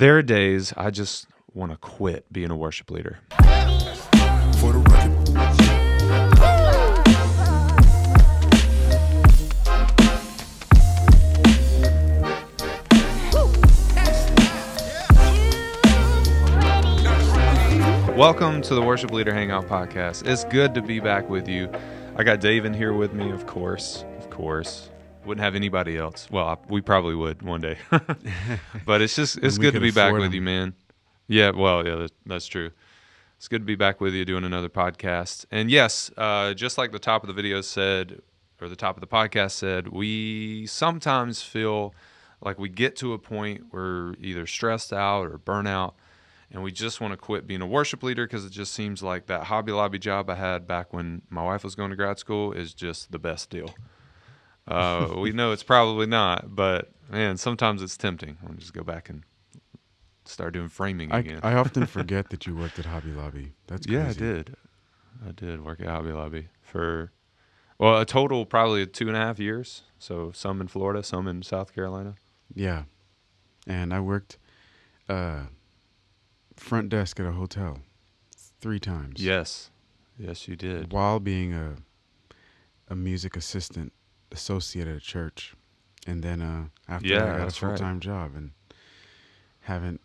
There are days I just want to quit being a worship leader. For the record, Welcome to the Worship Leader Hangout podcast. It's good to be back with you. I got Dave in here with me, of course. Of course. Wouldn't have anybody else. Well, I, we probably would one day. but it's just it's good to be back with you, man. Yeah, well, yeah, that, that's true. It's good to be back with you doing another podcast. And yes, uh, just like the top of the video said, or the top of the podcast said, we sometimes feel like we get to a point where we're either stressed out or burnout, and we just want to quit being a worship leader because it just seems like that Hobby Lobby job I had back when my wife was going to grad school is just the best deal. Uh, we know it's probably not, but man, sometimes it's tempting. I'll just go back and start doing framing I, again. I often forget that you worked at Hobby Lobby. That's crazy. Yeah, I did. I did work at Hobby Lobby for well, a total probably two and a half years. So some in Florida, some in South Carolina. Yeah, and I worked uh, front desk at a hotel three times. Yes, yes, you did. while being a a music assistant associate at a church, and then uh, after Yeah, that, I got a full time job and haven't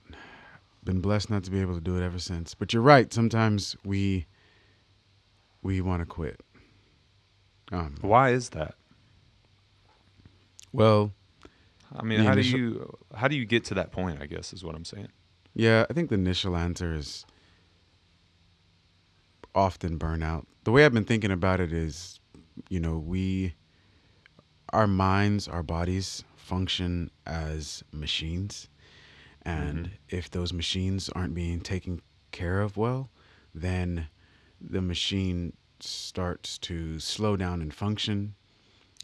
been blessed not to be able to do it ever since. But you're right. Sometimes we we want to quit. Um, Why is that? well, I mean, how initial- do you how do you get to that point? I guess is what I'm saying. Yeah, I think the initial answer is often burnout. The way I've been thinking about it is, you know, we, our minds, our bodies function as machines. And mm-hmm. if those machines aren't being taken care of well, then the machine starts to slow down and function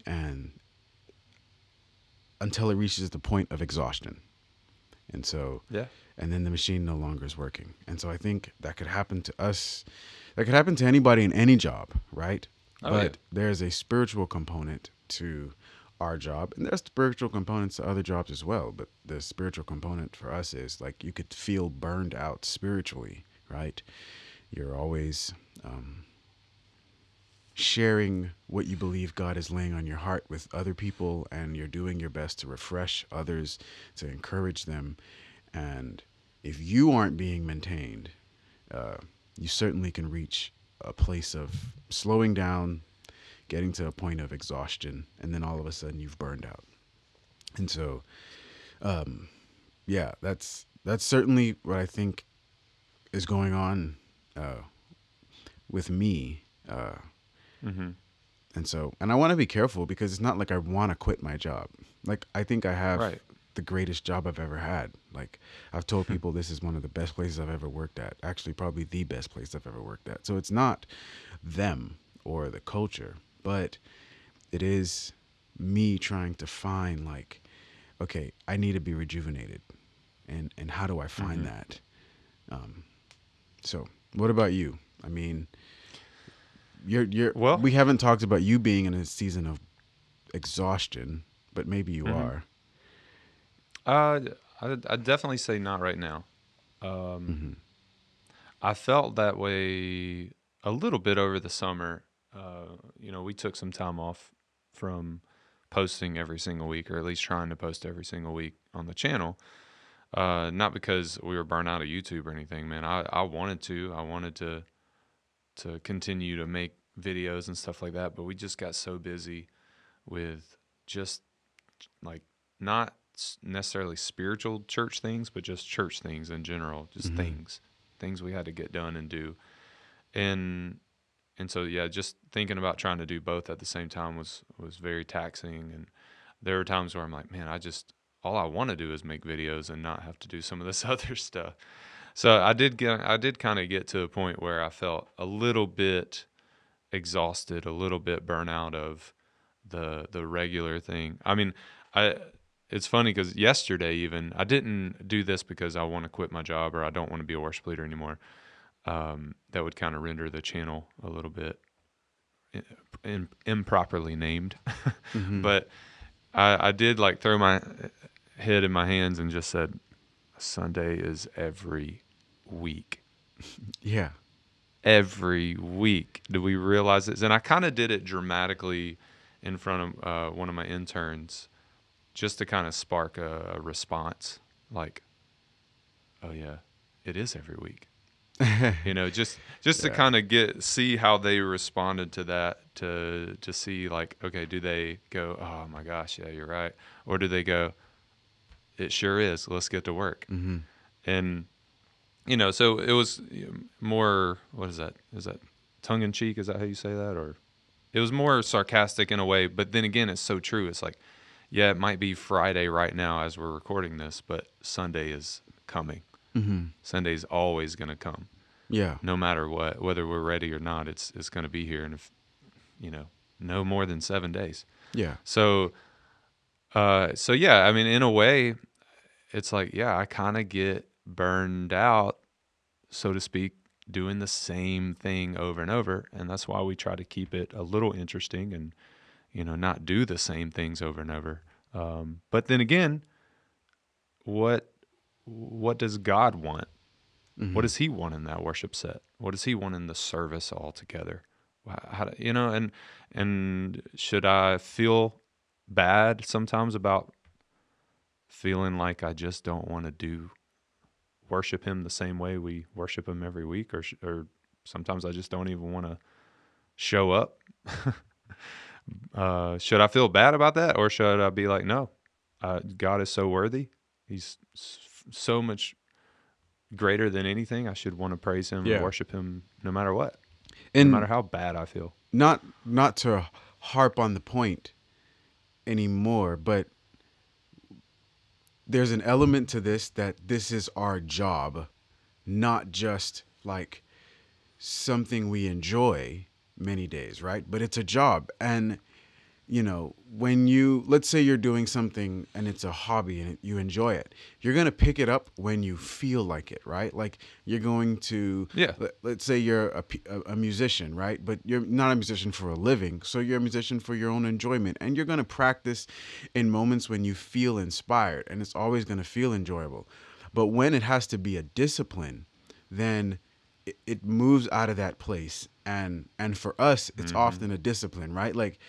and until it reaches the point of exhaustion. And so Yeah. and then the machine no longer is working. And so I think that could happen to us. That could happen to anybody in any job, right? Oh, but there's a spiritual component to our job, and there's spiritual components to other jobs as well. But the spiritual component for us is like you could feel burned out spiritually, right? You're always um, sharing what you believe God is laying on your heart with other people, and you're doing your best to refresh others, to encourage them. And if you aren't being maintained, uh, you certainly can reach a place of slowing down, getting to a point of exhaustion, and then all of a sudden you've burned out. And so, um, yeah, that's that's certainly what I think is going on uh, with me. Uh, Mm-hmm. and so, and I want to be careful because it's not like I want to quit my job. Like I think I have Right. The greatest job I've ever had. Like I've told people this is one of the best places I've ever worked at. Actually, probably the best place I've ever worked at. So it's not them or the culture, but it is me trying to find like, okay, I need to be rejuvenated, and and how do I find Mhm. that? Um, so what about you? I mean, you're you're Well- we haven't talked about you being in a season of exhaustion, but maybe you Mhm. are. Uh, I'd, I'd definitely say not right now. Um, Mhm. I felt that way a little bit over the summer. Uh, you know, we took some time off from posting every single week, or at least trying to post every single week on the channel. Uh, not because we were burnt out of YouTube or anything, man. I, I wanted to. I wanted to to continue to make videos and stuff like that, but we just got so busy with just like not necessarily spiritual church things, but just church things in general, just Mhm. things, things we had to get done and do. And and so yeah, just thinking about trying to do both at the same time was was very taxing. And there were times where I'm like, man, I just all I want to do is make videos and not have to do some of this other stuff. So I did get I did kind of get to a point where I felt a little bit exhausted, a little bit burnout of the the regular thing. I mean, I it's funny because yesterday even I didn't do this because I want to quit my job or I don't want to be a worship leader anymore. Um, that would kind of render the channel a little bit i- im- improperly named. Mhm. But I, I did like throw my head in my hands and just said, Sunday is every week. Yeah. Every week. Do we realize this? And I kind of did it dramatically in front of uh, one of my interns just to kind of spark a, a response like, oh, yeah, it is every week. you know just just to kind of get see how they responded to that to to see like okay do they go oh my gosh yeah you're right or do they go it sure is let's get to work. Hmm and you know so it was more what is that is that tongue in cheek is that how you say that or it was more sarcastic in a way but then again it's so true it's like yeah it might be friday right now as we're recording this but sunday is coming hmm sunday's always going to come Yeah. no matter what whether we're ready or not it's it's going to be here and if you know no more than 7 days Yeah. so uh so yeah i mean in a way it's like yeah i kind of get burned out so to speak doing the same thing over and over and that's why we try to keep it a little interesting and you know not do the same things over and over um but then again what what does god want Mhm. what does he want in that worship set? What does he want in the service altogether? How do, you know, and and should I feel bad sometimes about feeling like I just don't want to do worship him the same way we worship him every week, or sh- or sometimes I just don't even want to show up. uh, should I feel bad about that, or should I be like, no, uh, God is so worthy. He's so much greater than anything. I should want to praise him Yeah. and worship him no matter what, And no matter how bad I feel. not not to harp on the point anymore, but there's an element to this that this is our job, not just like something we enjoy many days, right? But it's a job. And you know, when you let's say you're doing something and it's a hobby and you enjoy it, you're going to pick it up when you feel like it, right? Like you're going to Yeah. let, let's say you're a, a, musician, right? But you're not a musician for a living. So you're a musician for your own enjoyment. And you're going to practice in moments when you feel inspired. And it's always going to feel enjoyable. But when it has to be a discipline, then it, it moves out of that place. And and for us, it's mm-hmm. often a discipline, right? Like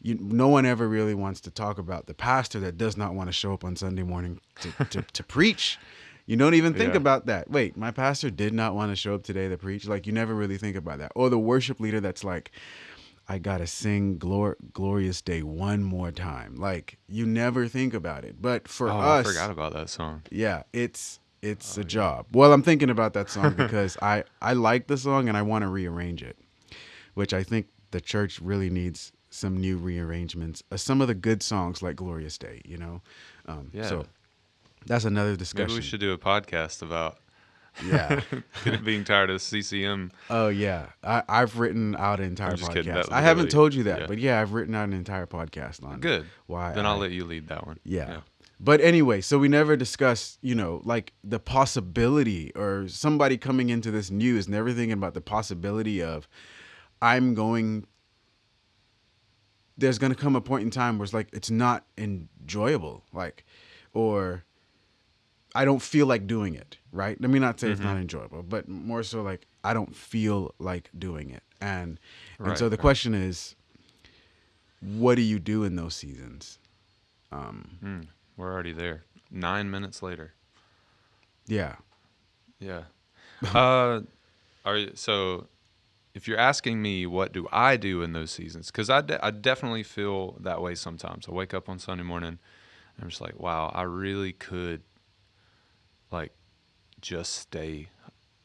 you, no one ever really wants to talk about the pastor that does not want to show up on Sunday morning to, to, to preach. You don't even think Yeah. about that. Wait, my pastor did not want to show up today to preach. Like you never really think about that. Or the worship leader that's like, I gotta sing glor- "Glorious Day" one more time. Like you never think about it. But for oh, I us, forgot about that song. yeah, it's it's a oh, job. Well, I'm thinking about that song because I I like the song and I want to rearrange it, which I think the church really needs some new rearrangements. Uh, some of the good songs like "Glorious Day," you know. Um, Yeah. So that's another discussion. Maybe we should do a podcast about Yeah. being tired of CCM. Oh yeah, I, I've written out an entire podcast. kidding. I haven't told you that, yeah. but yeah, I've written out an entire podcast on Good. why. Then I, I'll let you lead that one. Yeah. But anyway, so we never discuss, you know, like the possibility or somebody coming into this news, never thinking about the possibility of I'm going there's going to come a point in time where it's like it's not enjoyable, like or I don't feel like doing it, right? Let me not say it's Mm-hmm. not enjoyable, but more so like I don't feel like doing it. And and so the right. question is what do you do in those seasons? Um Mm, we're already there. Nine minutes later. yeah. Yeah. uh, are you, so if you're asking me what do I do in those seasons, because I, de- I definitely feel that way sometimes. I wake up on Sunday morning, and I'm just like, wow, I really could, like, just stay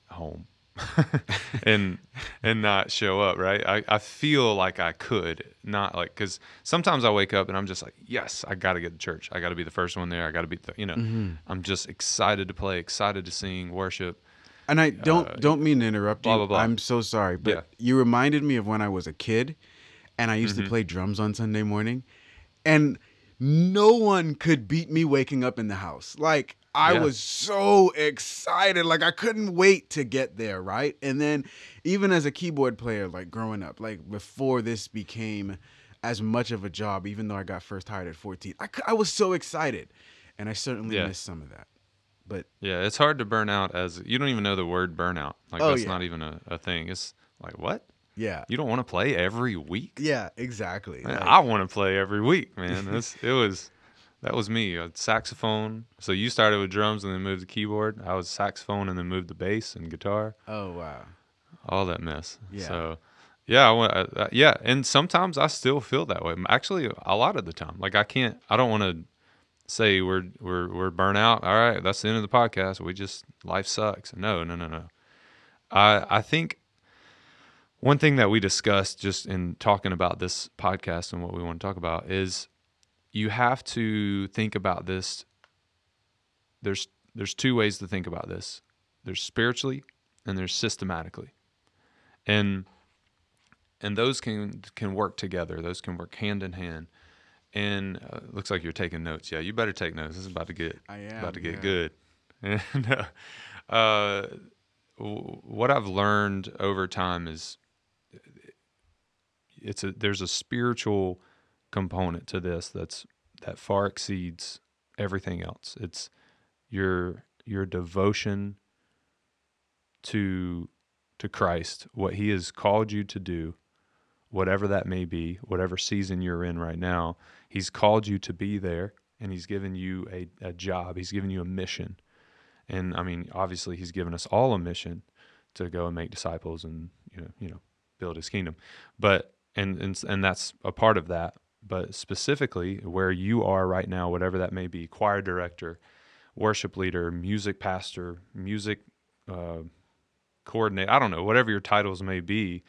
home and and not show up. Right? I I feel like I could not like because sometimes I wake up and I'm just like, yes, I got to get to church. I got to be the first one there. I got to be, the, you know, Mm-hmm. I'm just excited to play, excited to sing, worship. And I don't Uh, don't mean to interrupt blah, you. blah, blah. I'm so sorry, but Yeah. you reminded me of when I was a kid and I used Mm-hmm. to play drums on Sunday morning and no one could beat me waking up in the house. Like I Yeah. was so excited. Like I couldn't wait to get there, right? And then even as a keyboard player like growing up, like before this became as much of a job even though I got first hired at 14. I, I was so excited. And I certainly Yeah. missed some of that. But Yeah, it's hard to burn out as you don't even know the word burnout. Like Oh, that's yeah. not even a, a thing. It's like what? yeah, You don't want to play every week? yeah, exactly. Man, Like, I want to play every week, man. It's, it was that was me. A saxophone. So you started with drums and then moved to keyboard. I was saxophone and then moved to bass and guitar. oh wow, All that mess. Yeah. So yeah, I want. Uh, yeah, and sometimes I still feel that way. Actually, a lot of the time. Like I can't. I don't want to say we're we're we're burnt out. All right, that's the end of the podcast. We just life sucks. No, no, no, no. I I think one thing that we discussed just in talking about this podcast and what we want to talk about is you have to think about this. There's there's two ways to think about this. There's spiritually and there's systematically, and and those can can work together. Those can work hand in hand. And uh, looks like you're taking notes. Yeah, you better take notes. This is about to get I about to get yeah. good. And uh, uh, w- what I've learned over time is it's a there's a spiritual component to this that's that far exceeds everything else. It's your your devotion to to Christ, what he has called you to do, whatever that may be, whatever season you're in right now, he's called you to be there and he's given you a, a job. He's given you a mission. And I mean, obviously he's given us all a mission to go and make disciples and you know, you know, build his kingdom. But and and and that's a part of that. But specifically where you are right now, whatever that may be, choir director, worship leader, music pastor, music uh, coordinate, I don't know, whatever your titles may be,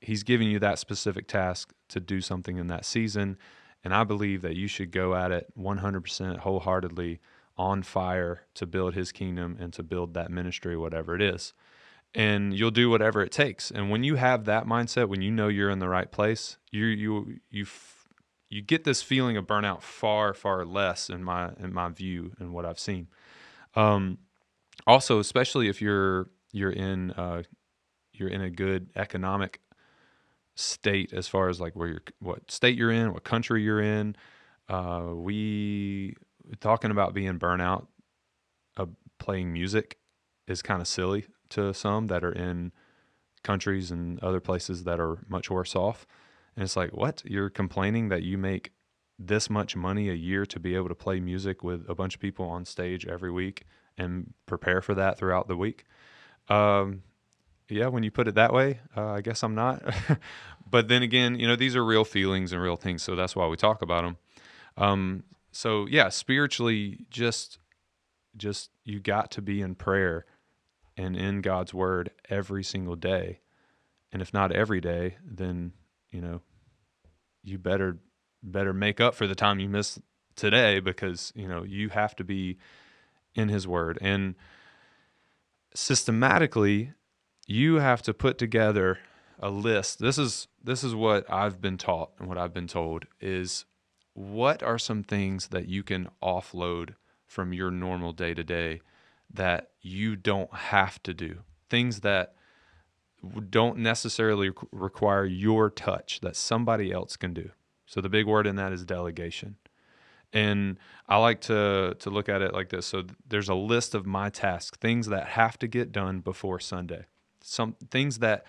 he's giving you that specific task to do something in that season. And I believe that you should go at it 100% wholeheartedly on fire to build his kingdom and to build that ministry, whatever it is. And you'll do whatever it takes. And when you have that mindset, when you know you're in the right place, you you you you get this feeling of burnout far far less in my in my view and what I've seen. Um, also, especially if you're you're in uh, you're in a good economic state as far as like where you're what state you're in, what country you're in. Uh, we talking about being burnout, uh, playing music is kind of silly to some that are in countries and other places that are much worse off. And it's like, what? You're complaining that you make this much money a year to be able to play music with a bunch of people on stage every week and prepare for that throughout the week. Um, yeah, when you put it that way, uh, I guess I'm not. but then again, you know, these are real feelings and real things, so that's why we talk about them. Um, so yeah, spiritually, just just you got to be in prayer and in God's word every single day. And if not every day, then you know you better better make up for the time you missed today because you know you have to be in His word and systematically you have to put together a list this is this is what i've been taught and what i've been told is what are some things that you can offload from your normal day to day that you don't have to do things that don't necessarily require your touch that somebody else can do so the big word in that is delegation and I like to to look at it like this. So there's a list of my tasks, things that have to get done before Sunday. Some things that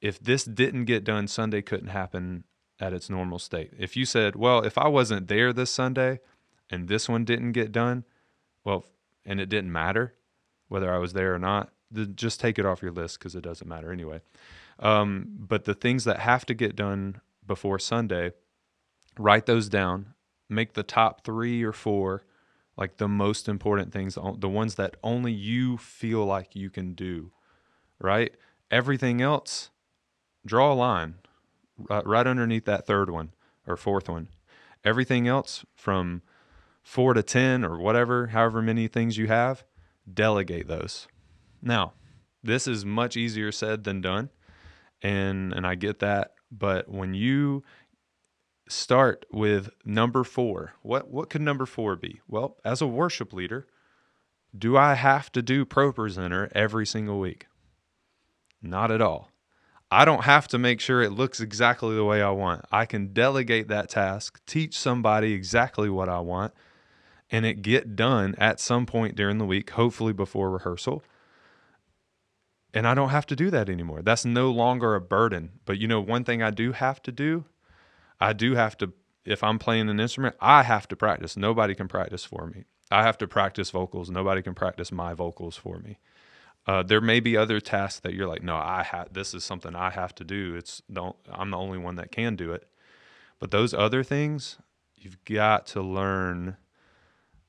if this didn't get done, Sunday couldn't happen at its normal state. If you said, "Well, if I wasn't there this Sunday and this one didn't get done, well, and it didn't matter whether I was there or not, then just take it off your list because it doesn't matter anyway." Um, but the things that have to get done before Sunday, write those down make the top three or four like the most important things the the ones that only you feel like you can do right everything else draw a line right, right underneath that third one or fourth one everything else from four to ten or whatever however many things you have delegate those now this is much easier said than done and and i get that but when you start with number four. What what could number four be? Well, as a worship leader, do I have to do Pro Presenter every single week? Not at all. I don't have to make sure it looks exactly the way I want. I can delegate that task, teach somebody exactly what I want, and it get done at some point during the week, hopefully before rehearsal. And I don't have to do that anymore. That's no longer a burden. But you know, one thing I do have to do, I do have to, if I'm playing an instrument, I have to practice. Nobody can practice for me. I have to practice vocals. Nobody can practice my vocals for me. Uh, there may be other tasks that you're like, no, I have. This is something I have to do. It's don't. I'm the only one that can do it. But those other things, you've got to learn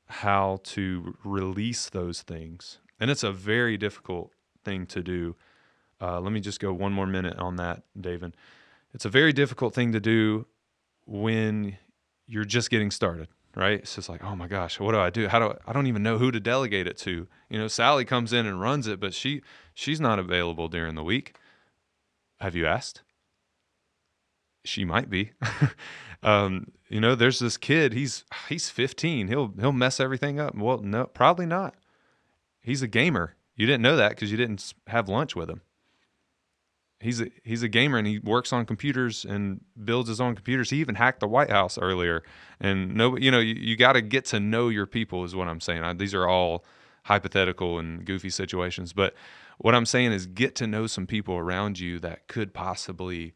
how to release those things, and it's a very difficult thing to do. Uh, let me just go one more minute on that, David. It's a very difficult thing to do when you're just getting started, right? It's just like, oh my gosh, what do I do? How do I, I don't even know who to delegate it to. You know, Sally comes in and runs it, but she she's not available during the week. Have you asked? She might be. um, you know, there's this kid. He's he's 15. He'll he'll mess everything up. Well, no, probably not. He's a gamer. You didn't know that because you didn't have lunch with him he's a he's a gamer and he works on computers and builds his own computers. He even hacked the White House earlier. And no, you know, you, you got to get to know your people is what I'm saying. I, these are all hypothetical and goofy situations, but what I'm saying is get to know some people around you that could possibly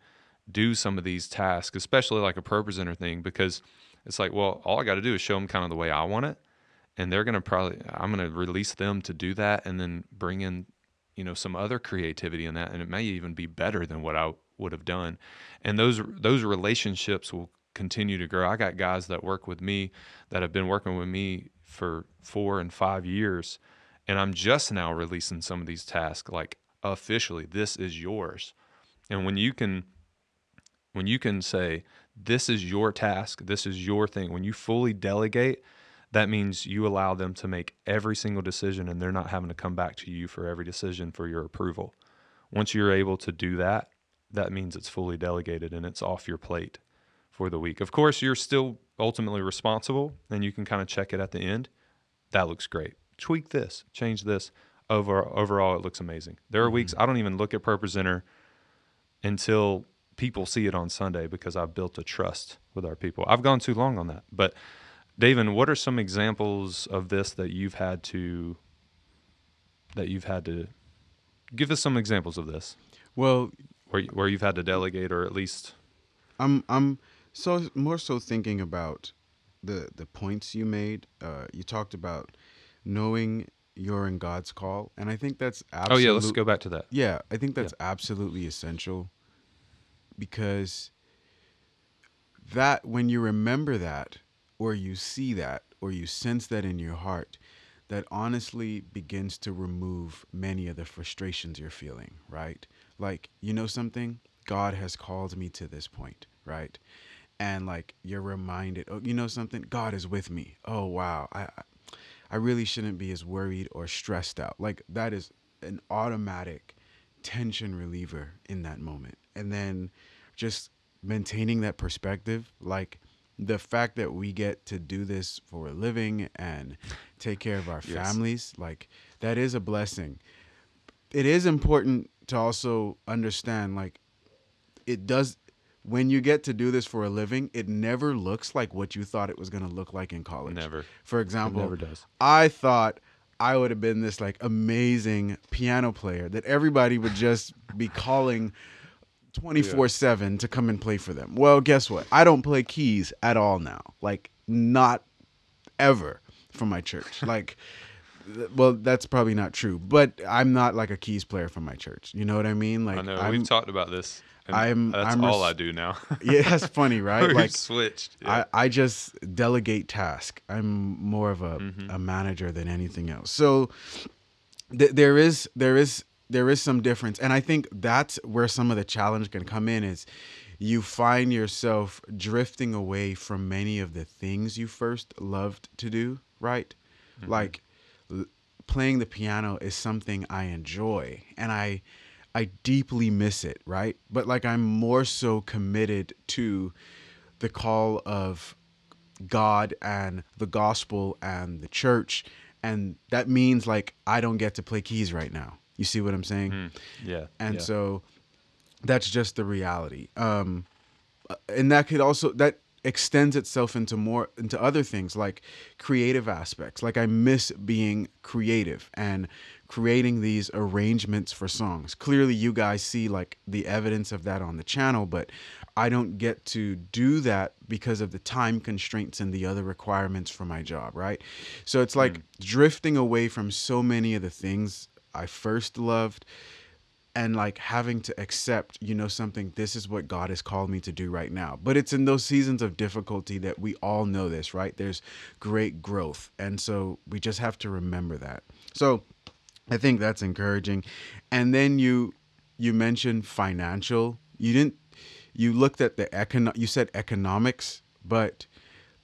do some of these tasks, especially like a pro presenter thing, because it's like, well, all I got to do is show them kind of the way I want it, and they're gonna probably I'm gonna release them to do that, and then bring in you know some other creativity in that and it may even be better than what I would have done. And those those relationships will continue to grow. I got guys that work with me that have been working with me for 4 and 5 years and I'm just now releasing some of these tasks like officially this is yours. And when you can when you can say this is your task this is your thing when you fully delegate that means you allow them to make every single decision and they're not having to come back to you for every decision for your approval. Once you're able to do that, that means it's fully delegated and it's off your plate for the week. Of course, you're still ultimately responsible and you can kind of check it at the end. That looks great. Tweak this, change this. Over overall it looks amazing. There are weeks mm-hmm. I don't even look at Pro Presenter until people see it on Sunday because I've built a trust with our people. I've gone too long on that. But David, what are some examples of this that you've had to that you've had to give us some examples of this Well, where where you've had to delegate or at least I'm I'm so more so thinking about the the points you made. Uh, you talked about knowing you're in God's call, and I think that's Oh yeah, let's go back to that. Yeah, I think that's absolutely essential because that when you remember that or you see that or you sense that in your heart, that honestly begins to remove many of the frustrations you're feeling, right? Like, you know something? God has called me to this point, right? And like you're reminded, oh, you know something? God is with me. Oh wow. I I- really shouldn't be as worried or stressed out. Like that is an automatic tension reliever in that moment. And then just maintaining that perspective, like the fact that we get to do this for a living and take care of our Yes. families, like that is a blessing. It is important to also understand like it does when you get to do this for a living, it never looks like what you thought it was going to look like in college. Never. For example, never does. I thought I would have been this like amazing piano player that everybody would just be calling 24/7 to come and play for them. Well, guess what? I don't play keys at all now. Like not ever for my church. Like well, that's probably not true, but I'm not like a keys player for my church. You know what I mean? Like I know I'm, we've talked about this. I'm- that's I'm all res- I do now. yeah, that's funny, right? Like switched. Yeah. I, I just delegate task. I'm more of a, Mm-hmm. a manager than anything else. So th- there is there is there is some difference, and I think that's where some of the challenge can come in. Is you find yourself drifting away from many of the things you first loved to do, right? Mm-hmm. Like l- playing the piano is something I enjoy, and I I deeply miss it, right? But like I'm more so committed to the call of God and the gospel and the church. And that means like I don't get to play keys right now. You see what I'm saying? Mm, yeah. And yeah. so that's just the reality. Um and that could also that extends itself into more into other things like creative aspects like i miss being creative and creating these arrangements for songs clearly you guys see like the evidence of that on the channel but i don't get to do that because of the time constraints and the other requirements for my job right so it's like drifting away from so many of the things i first loved and like having to accept, you know, something, this is what God has called me to do right now. But it's in those seasons of difficulty that we all know this, right? There's great growth. And so we just have to remember that. So I think that's encouraging. And then you you mentioned financial. You didn't you looked at the econo you said economics, but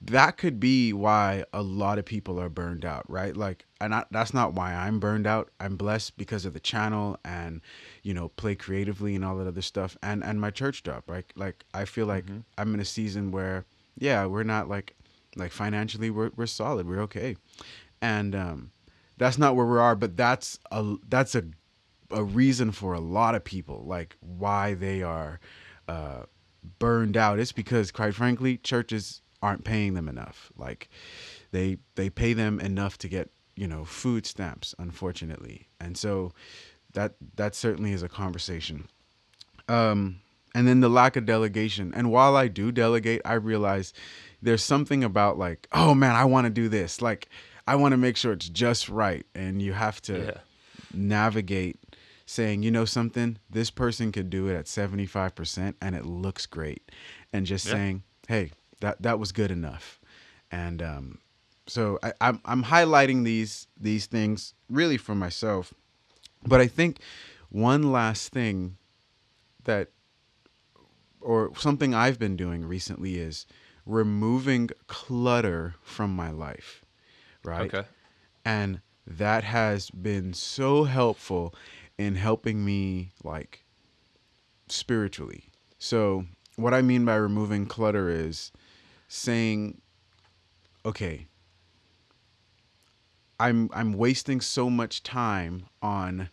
that could be why a lot of people are burned out, right? Like, and I, that's not why I'm burned out. I'm blessed because of the channel and, you know, play creatively and all that other stuff, and and my church job, right? Like, I feel like I'm in a season where, yeah, we're not like, like financially, we're we're solid, we're okay, and um, that's not where we are, but that's a that's a a reason for a lot of people, like why they are uh, burned out. It's because, quite frankly, churches aren't paying them enough. Like they they pay them enough to get you know food stamps, unfortunately, and so that that certainly is a conversation. Um, and then the lack of delegation. And while I do delegate, I realize there's something about like, oh man, I want to do this. Like I want to make sure it's just right, and you have to Yeah. navigate saying, you know something, this person could do it at 75% and it looks great. And just Yeah. saying, hey, that that was good enough. And um so I, I'm I'm highlighting these these things really for myself. But I think one last thing that or something I've been doing recently is removing clutter from my life. Right Okay. and that has been so helpful in helping me like spiritually so what i mean by removing clutter is saying okay i'm i'm wasting so much time on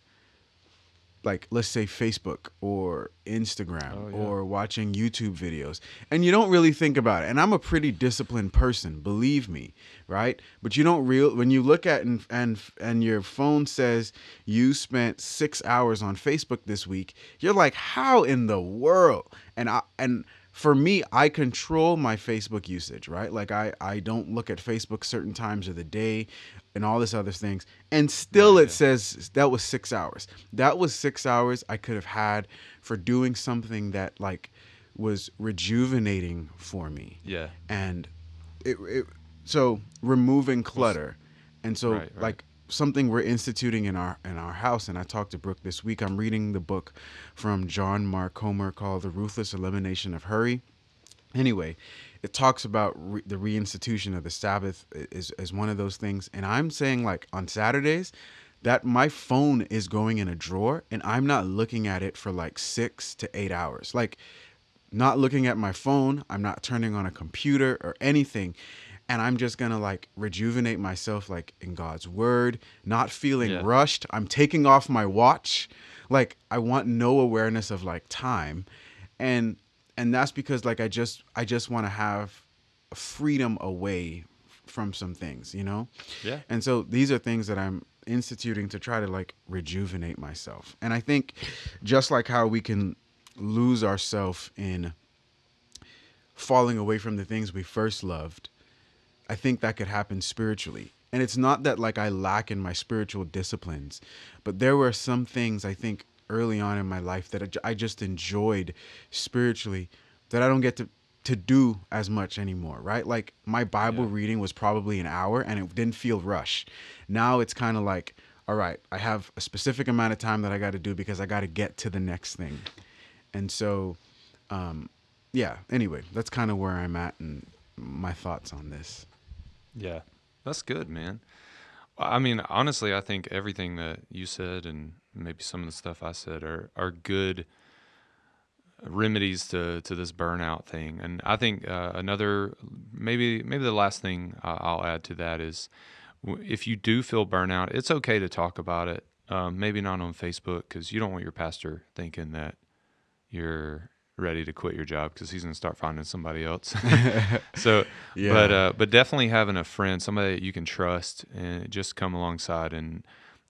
like let's say Facebook or Instagram Oh, yeah. or watching YouTube videos. And you don't really think about it. And I'm a pretty disciplined person believe me right? But you don't real when you look at and and and your phone says you spent 6 hours on Facebook this week you're like how in the world? And I and for me I control my Facebook usage right? Like I I don't look at Facebook certain times of the day and all this other things. And still Right, it says that was six hours. That was six hours i could have had for doing something that like was rejuvenating for me. Yeah. and it, it so removing clutter. And so Right, right. like something we're instituting in our in our house and i talked to brooke this week. I'm reading the book from john mark comer called the ruthless elimination of hurry. Anyway it talks about re- the reinstitution of the sabbath is, is one of those things. And i'm saying like on saturdays that my phone is going in a drawer and i'm not looking at it for like six to eight hours. Like not looking at my phone i'm not turning on a computer or anything and i'm just gonna like rejuvenate myself like in god's word not feeling Yeah. rushed. I'm taking off my watch. Like i want no awareness of like time. And and that's because like i just i just want to have freedom away from some things you know? Yeah. and so these are things that i'm instituting to try to like rejuvenate myself. And i think just like how we can lose ourselves in falling away from the things we first loved I think that could happen spiritually. And it's not that like I lack in my spiritual disciplines, but there were some things I think early on in my life that I just enjoyed spiritually that I don't get to to do as much anymore, right? Like my Bible Yeah. reading was probably an hour and it didn't feel rushed. Now it's kind of like, all right, I have a specific amount of time that I got to do because I got to get to the next thing. And so um yeah, anyway, that's kind of where I'm at and my thoughts on this. Yeah, that's good, man. I mean, honestly, I think everything that you said and maybe some of the stuff I said are are good remedies to to this burnout thing. And I think uh, another maybe maybe the last thing I'll add to that is if you do feel burnout, it's okay to talk about it. Um, maybe not on Facebook because you don't want your pastor thinking that you're ready to quit your job because he's gonna start finding somebody else. so, Yeah. but uh, but definitely having a friend, somebody that you can trust, and just come alongside and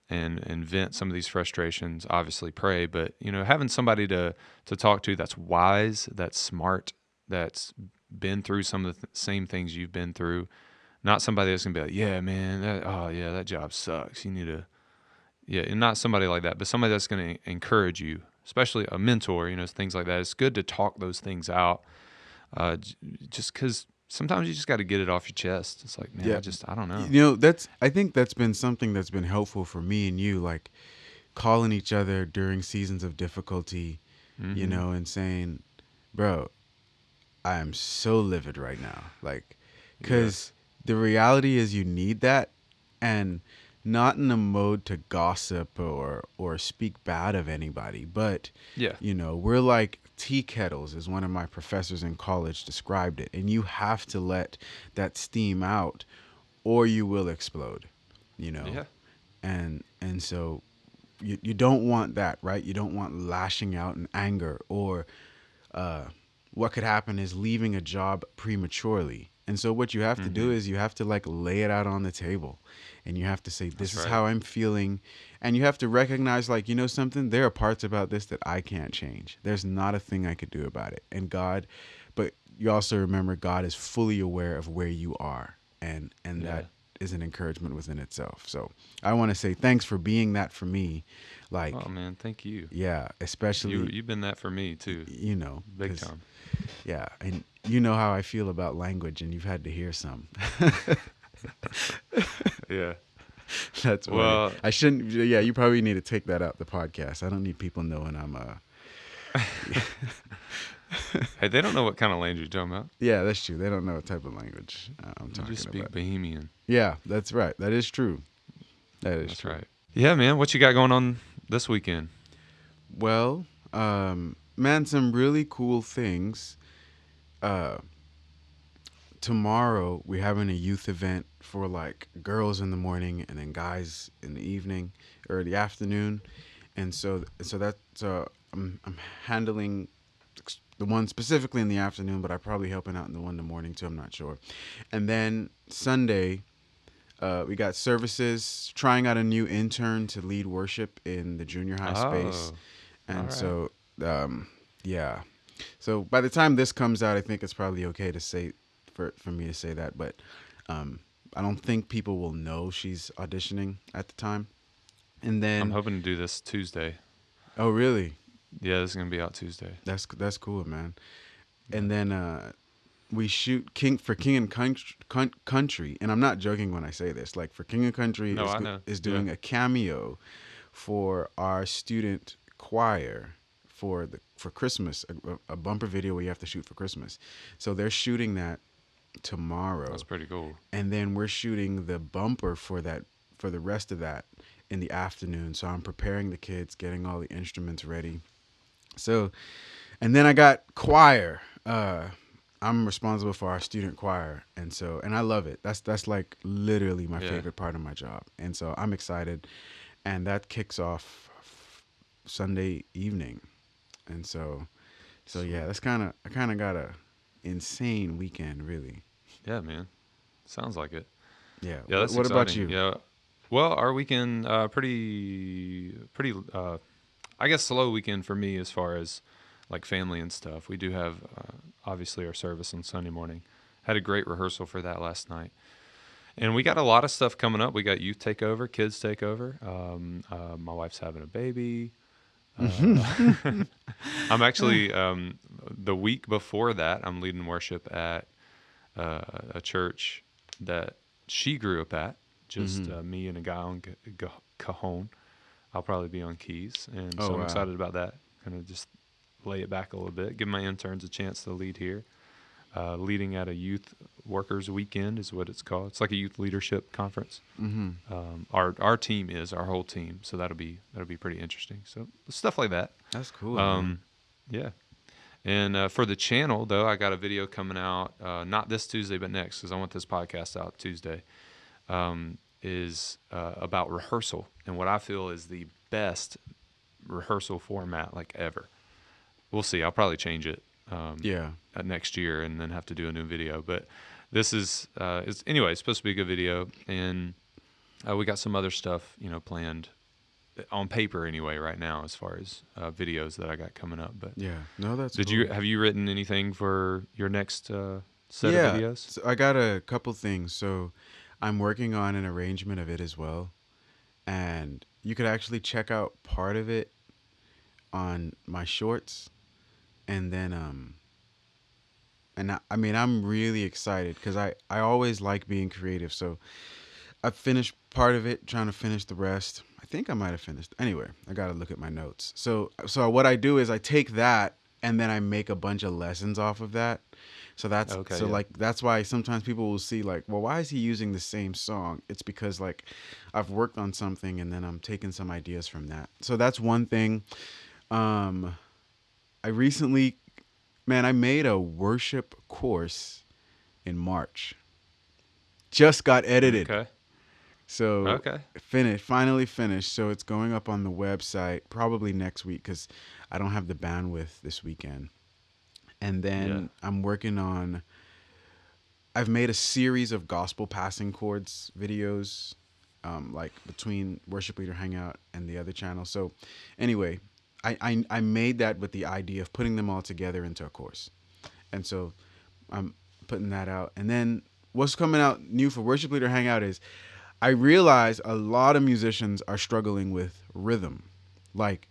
and and vent some of these frustrations. Obviously, pray, but you know, having somebody to to talk to that's wise, that's smart, that's been through some of the th- same things you've been through. Not somebody that's gonna be like, yeah, man, that, oh yeah, that job sucks. You need to, yeah, and not somebody like that, but somebody that's gonna encourage you, especially a mentor. You know, things like that. It's good to talk those things out, uh, just because sometimes you just got to get it off your chest. It's like, man, Yeah. I just, I don't know. You know, that's I think that's been something that's been helpful for me and you, like calling each other during seasons of difficulty, you Mhm. know, and saying, "Bro, I am so livid right now." Like cuz the reality is you need that and not in a mode to gossip or or speak bad of anybody, but Yeah. you know, we're like tea kettles, as one of my professors in college described it. And you have to let that steam out or you will explode, you know? Yeah. And and so you, you don't want that, right? You don't want lashing out in anger or uh, what could happen is leaving a job prematurely. And so what you have to do mm-hmm. is you have to like lay it out on the table and you have to say this That's is right. how I'm feeling and you have to recognize like you know something there are parts about this that I can't change. There's not a thing I could do about it. And God but you also remember God is fully aware of where you are and and Yeah. that is an encouragement within itself. So I want to say thanks for being that for me. Like Oh man, thank you. yeah, especially You you've been that for me too, you know big time. yeah and you know how i feel about language and you've had to hear some Yeah. that's why Well- i shouldn't yeah you probably need to take that out the podcast i don't need people knowing i'm uh Hey, they don't know what kind of language you're talking about. yeah that's true they don't know what type of language uh, i'm You talking just speak about Bohemian. yeah that's right that is true that is That's true right. Yeah, man. What you got going on this weekend? Well, um, man, some really cool things. Uh, tomorrow we're having a youth event for like girls in the morning and then guys in the evening or the afternoon, and so so that's uh, I'm I'm handling the one specifically in the afternoon, but I'm probably helping out in the one in the morning too. I'm not sure. And then Sunday, uh, we got services trying out a new intern to lead worship in the junior high space. Oh, And alright. so, um, yeah. So by the time this comes out, I think it's probably okay to say for for me to say that, but um, I don't think people will know she's auditioning at the time. And then, I'm hoping to do this Tuesday. oh really? Yeah, this is gonna be out Tuesday. That's that's cool, man. And then uh, we shoot King for King and Country, Country, and I'm not joking when I say this. Like for King and Country No, is, I go- know. is Yeah. doing a cameo for our student choir for the for Christmas, a, a bumper video we have to shoot for Christmas. So they're shooting that tomorrow That's pretty cool. and then we're shooting the bumper for that for the rest of that in the afternoon so i'm preparing the kids getting all the instruments ready so and then i got choir. Uh i'm responsible for our student choir. And so and i love it. That's that's like literally my Yeah. favorite part of my job. And so i'm excited. And that kicks off sunday evening. And so so yeah that's kind of i kind of got a insane weekend really. Yeah, man. Sounds like it. yeah Yeah, that's what about you? Yeah. Well, our weekend uh, pretty pretty uh, I guess slow weekend for me as far as like family and stuff. We do have uh, obviously our service on Sunday morning. Had a great rehearsal for that last night. And we got a lot of stuff coming up. We got youth takeover, kids takeover. Um, uh, my wife's having a baby. Uh, I'm actually um, the week before that. I'm leading worship at uh, a church that she grew up at. Just Mm-hmm. uh, me and a guy on ca- ca- cajon. I'll probably be on keys, and Oh, so I'm wow. excited about that. Kind of just lay it back a little bit, give my interns a chance to lead here. Uh, leading at a youth workers weekend is what it's called. It's like a youth leadership conference. mm-hmm. Um, our our team is our whole team, so that'll be that'll be pretty interesting. So stuff like that. That's cool. Um, yeah. And uh, for the channel, though, I got a video coming out uh, not this Tuesday, but next, because I want this podcast out Tuesday. Um, is uh, about rehearsal and what I feel is the best rehearsal format like ever. we'll see. I'll probably change it. Um, Yeah. uh, next year and then have to do a new video. But this is uh, it's anyway. It's supposed to be a good video, and uh, we got some other stuff you know planned on paper anyway right now as far as uh, videos that I got coming up. But Yeah. No, that's. did cool. you have you written anything for your next uh, set yeah. of videos? So I got a couple things. So I'm working on an arrangement of it as well, and you could actually check out part of it on my shorts, and then um. And I, I mean, I'm really excited because I I always like being creative. So I finished part of it, trying to finish the rest. I think I might have finished. Anyway, I got to look at my notes. So so what I do is I take that and then I make a bunch of lessons off of that. So that's Okay, so yeah. like that's why sometimes people will see like, well, why is he using the same song? It's because like I've worked on something and then I'm taking some ideas from that. So that's one thing. Um I recently man, I made a worship course in March. Just got edited. Okay. So Okay. finished, finally finished. So it's going up on the website probably next week because I don't have the bandwidth this weekend. And then Yeah. I'm working on. I've made a series of gospel passing chords videos, um, like between Worship Leader Hangout and the other channel. So, anyway, I, I I made that with the idea of putting them all together into a course, and so I'm putting that out. And then what's coming out new for Worship Leader Hangout is I realize a lot of musicians are struggling with rhythm. Like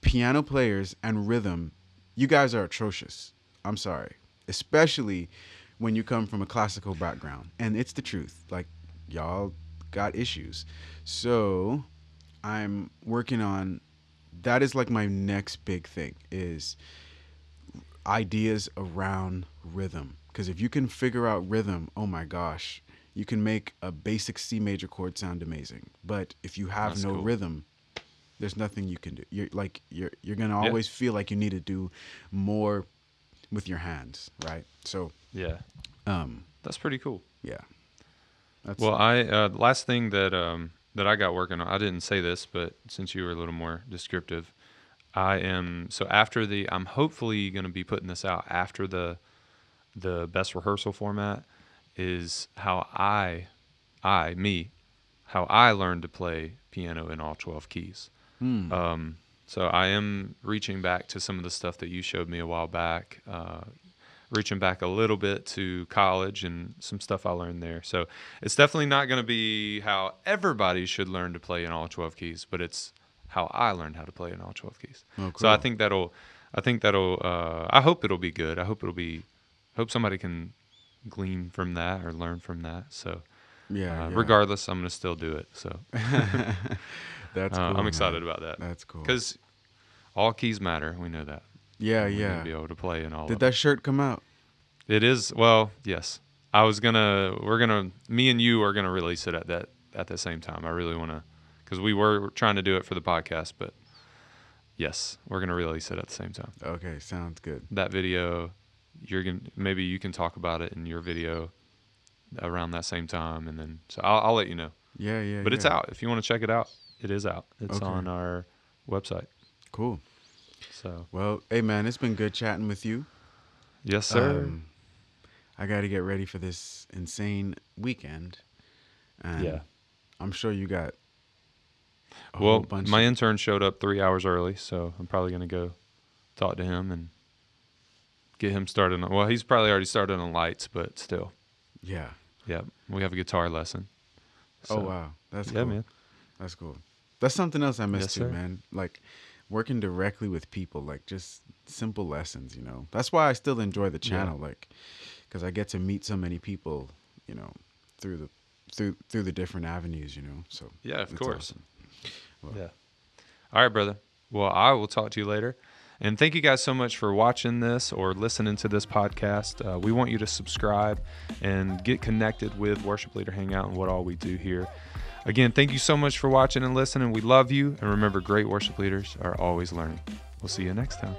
piano players and rhythm, you guys are atrocious. I'm sorry. Especially when you come from a classical background. And it's the truth. Like y'all got issues. So I'm working on that is like my next big thing is ideas around rhythm because if you can figure out rhythm oh my gosh you can make a basic c major chord sound amazing but if you have That's no cool. rhythm there's nothing you can do you're like you're you're gonna Yeah. always feel like you need to do more with your hands right so Yeah. um That's pretty cool. yeah that's Well, I uh, last thing that um, that I got working on. I didn't say this, but since you were a little more descriptive, I am so after the. I'm hopefully going to be putting this out after the the best rehearsal format is how I, I me, how I learned to play piano in all twelve keys. Hmm. Um, so I am reaching back to some of the stuff that you showed me a while back, uh, reaching back a little bit to college and some stuff I learned there. So it's definitely not going to be how everybody should learn to play in all 12 keys, but it's how I learned how to play in all 12 keys. Oh, So I think that'll, I think that'll, uh, I hope it'll be good. I hope it'll be, hope somebody can glean from that or learn from that. So yeah, uh, yeah. regardless, I'm going to still do it. So that's uh, cool, I'm excited man. about that that's cool because all keys matter. We know that. yeah We yeah Be able to play in all. did of that shirt come out It is well, yes. I was gonna. We're gonna. Me and you are gonna release it at that at the same time. I really want to, because we were trying to do it for the podcast, but yes, we're gonna release it at the same time. okay sounds good That video, you're gonna maybe you can talk about it in your video around that same time, and then so I'll, I'll let you know. yeah yeah But it's out if you want to check it out. It is out. It's Okay. on our website. cool So well hey man it's been good chatting with you yes, sir. Um, I got to get ready for this insane weekend. And Yeah. I'm sure you got. A well, whole bunch my of- intern showed up three hours early, so I'm probably gonna go talk to him and get him started. On, well, he's probably already started on lights, but still, yeah. yeah, we have a guitar lesson. oh wow, that's yeah, cool. man. That's cool. That's something else I miss Yes, too, sir. man. Like working directly with people, like just simple lessons. You know, that's why I still enjoy the Yeah. channel, like because I get to meet so many people. You know, through the through through the different avenues. You know, so Yeah, of course. awesome. Well- Yeah. All right, brother. Well, I will talk to you later. And thank you guys so much for watching this or listening to this podcast. Uh, we want you to subscribe and get connected with Worship Leader Hangout and what all we do here. Again, thank you so much for watching and listening. We love you. And remember, great worship leaders are always learning. We'll see you next time.